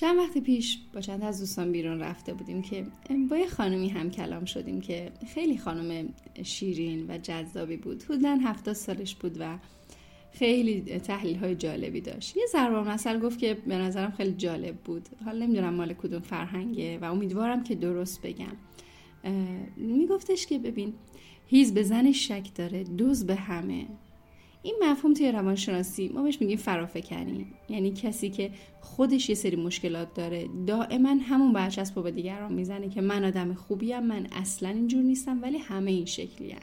چند وقت پیش با چند از دوستان بیرون رفته بودیم که با یه خانومی هم کلام شدیم که خیلی خانم شیرین و جذابی بود. حدودا هفتاد سالش بود و خیلی تحلیل های جالبی داشت. یه ضرب مثل گفت که به نظرم خیلی جالب بود. حالا نمی‌دونم مال کدوم فرهنگه و امیدوارم که درست بگم. میگفتش که ببین هیز به زن شک داره دوز به همه. این مفهوم توی روانشناسی ما بهش میگیم فرافکنی. یعنی کسی که خودش یه سری مشکلات داره دائما همون برچسب با دیگران می‌زنه که من آدم خوبیم من اصلا اینجور نیستم ولی همه این شکلی هن.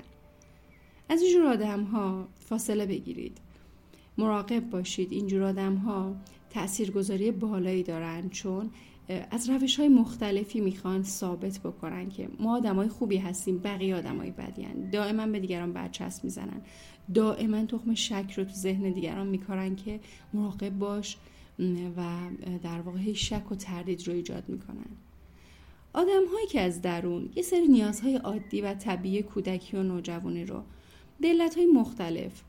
از اینجور آدم ها فاصله بگیرید. مراقب باشید. اینجور آدم ها تاثیرگذاری بالایی دارن چون از روش های مختلفی می‌خوان ثابت بکنن که ما آدمای خوبی هستیم بقیه آدمای بدی هن. دائما به دیگران برچسب می‌زنن دائما تخم شک رو تو ذهن دیگران میکارن که مراقب باش و در واقع شک و تردید رو ایجاد می‌کنن آدم هایی که از درون یه سری نیازهای عادی و طبیعی کودکی و نوجوانی رو به های مختلف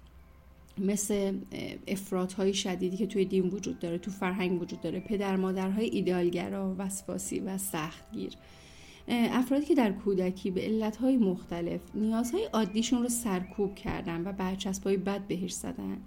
مثل افرادهای شدیدی که توی دین وجود داره تو فرهنگ وجود داره پدر مادرهای ایدئالگرا وسواسی و سختگیر. افرادی که در کودکی به علتهای مختلف نیازهای عادیشون رو سرکوب کردن و برچسبهای بد بهش زدن.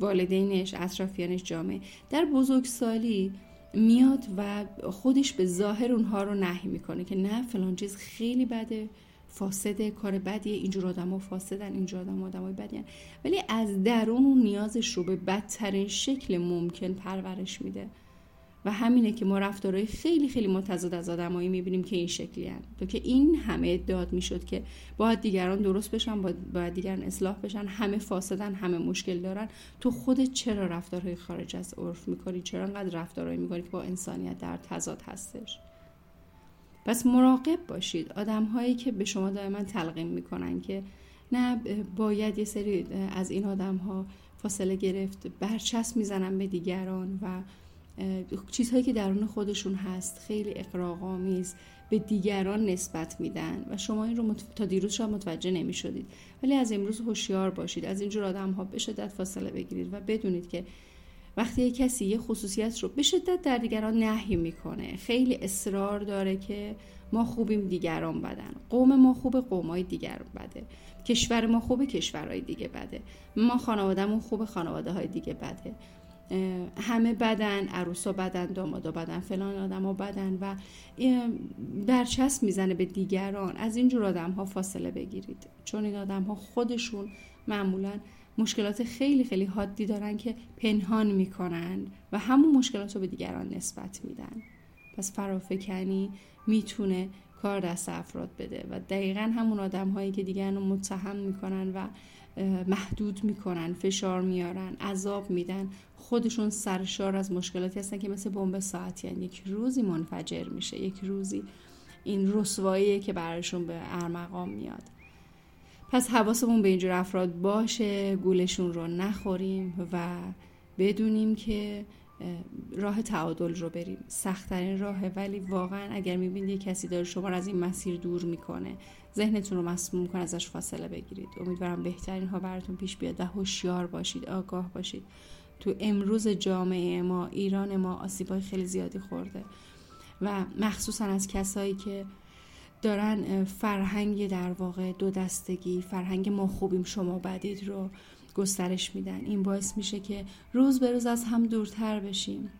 والدینش اطرافیانش جامعه. در بزرگسالی میاد و خودش به ظاهر اونها رو نهی می‌کنه که نه فلان چیز خیلی بده. فاسده کار بدیه. اینجور آدم ها فاسدن اینجور آدم آدم های بدین. ولی از درون اون نیازش رو به بدترین شکل ممکن پرورش میده. و همینه که ما رفتارهای خیلی خیلی متضاد از آدمایی می‌بینیم که این شکلی هن. تو که این همه داد می‌شد که باید دیگران درست بشن باید دیگران اصلاح بشن همه فاسدن همه مشکل دارن. تو خودت چرا رفتارهای خارج از عرف می‌کنی؟ چرا انقدر رفتارهایی می‌کنی که با انسانیت در تضاد هستش؟ پس مراقب باشید. آدم هایی که به شما دائما تلقین می‌کنن که نه باید یه سری از این آدم ها فاصله گرفت برچسب می‌زنن به دیگران و چیزهایی که درون خودشون هست خیلی اقراق‌آمیز به دیگران نسبت میدن و شما این رو تا دیروز شاید متوجه نمی شدید ولی از امروز هوشیار باشید. از اینجور آدم ها به شدت فاصله بگیرید و بدونید که وقتی کسی یه خصوصیت رو به شدت در دیگران نهی می‌کنه خیلی اصرار داره که ما خوبیم دیگران بدن. قوم ما خوب قومای دیگر بده. کشور ما خوب کشورهای دیگه بده. ما خانوادهمون خوب خانواده های دیگه بده. همه بدن عروسا بدن دامادا بدن فلان آدم ها بدن و برچسب می‌زنه به دیگران. از اینجور آدم ها فاصله بگیرید. چون این آدم ها خودشون معمولا مشکلات خیلی خیلی حادی دارن که پنهان می‌کنن و همون مشکلات رو به دیگران نسبت میدن. پس فرافکنی می‌تونه کار دست افراد بده و دقیقا همون آدم هایی که دیگران رو متهم می‌کنن و محدود می‌کنن فشار میارن عذاب میدن خودشون سرشار از مشکلاتی هستن که مثل بمب ساعتی یعنی یک روزی منفجر میشه یک روزی این رسواییه که براشون به ارمغان میاد. پس حواسمون به اینجور افراد باشه گولشون رو نخوریم و بدونیم که راه تعادل رو بریم. سختترین راهه ولی واقعا اگر می‌بینید کسی داره شما رو از این مسیر دور می‌کنه ذهنتون رو مسموم کنه ازش فاصله بگیرید. امیدوارم بهترین ها براتون پیش بیاد و هوشیار باشید آگاه باشید. تو امروز جامعه ما ایران ما آسیبای خیلی زیادی خورده و مخصوصا از کسایی که دارن فرهنگ در واقع دو دستگی فرهنگ ما خوبیم شما بدید رو گسترش میدن. این باعث میشه که روز به روز از هم دورتر بشیم.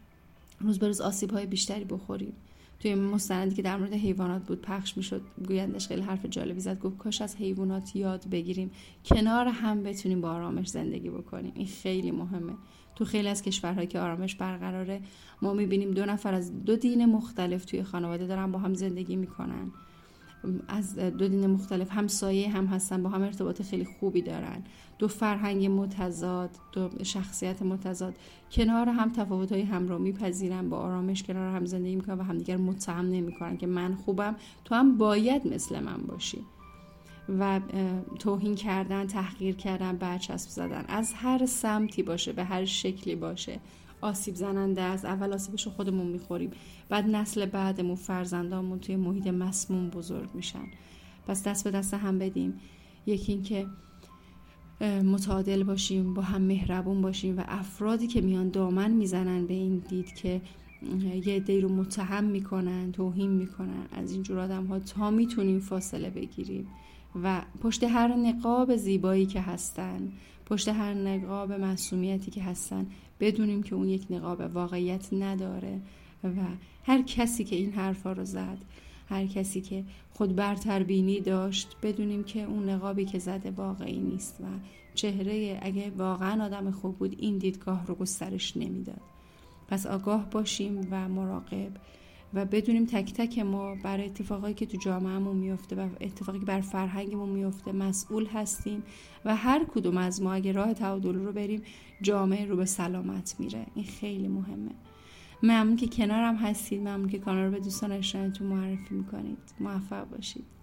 روز به روز آسیب های بیشتری بخوریم. توی مستندی که در مورد حیوانات بود پخش می‌شد گویندش خیلی حرف جالبی زد گفت کاش از حیوانات یاد بگیریم. کنار هم بتونیم با آرامش زندگی بکنیم. این خیلی مهمه. تو خیلی از کشورهایی که آرامش برقراره ما می‌بینیم دو نفر از دو دین مختلف توی خانواده دارن با هم زندگی می‌کنن. از دو دین مختلف همسایه هم هستن با هم ارتباط خیلی خوبی دارن. دو فرهنگ متضاد دو شخصیت متضاد. کنار هم تفاوت های هم رو میپذیرن با آرامش کنار هم زندگی می‌کنن و همدیگر متهم نمی‌کنن که من خوبم تو هم باید مثل من باشی. و توهین کردن تحقیر کردن برچسب زدن. از هر سمتی باشه به هر شکلی باشه. آسیب زننده است. اول آسیبش رو خودمون می‌خوریم. بعد نسل بعدمون فرزندامون توی محیط مسموم بزرگ میشن. پس دست به دست هم بدیم. یکی اینکه متعادل باشیم با هم مهربون باشیم و افرادی که میان دامن می‌زنن به این دید که یه دی رو متهم می‌کنن توهین می‌کنن. از اینجور آدم ها تا می‌تونیم فاصله بگیریم. و پشت هر نقاب زیبایی که هستن پشت هر نقاب معصومیتی که هستن بدونیم که اون یک نقاب واقعیت نداره و هر کسی که این حرفا رو زد هر کسی که خود برتربینی داشت بدونیم که اون نقابی که زده واقعی نیست و چهره اگه واقعا آدم خوب بود این دیدگاه رو گسترش نمی‌داد. پس آگاه باشیم و مراقب و بدونیم تک تک ما برای اتفاقایی که تو جامعهمون میفته و اتفاقی که بر فرهنگمون میفته مسئول هستیم و هر کدوم از ما اگه راه تعادل رو بریم جامعه رو به سلامت میره. این خیلی مهمه. ممنون که کنارم هستید. ممنون که کانال رو به دوستان اشتراکتون معرفی می‌کنید. موفق باشید.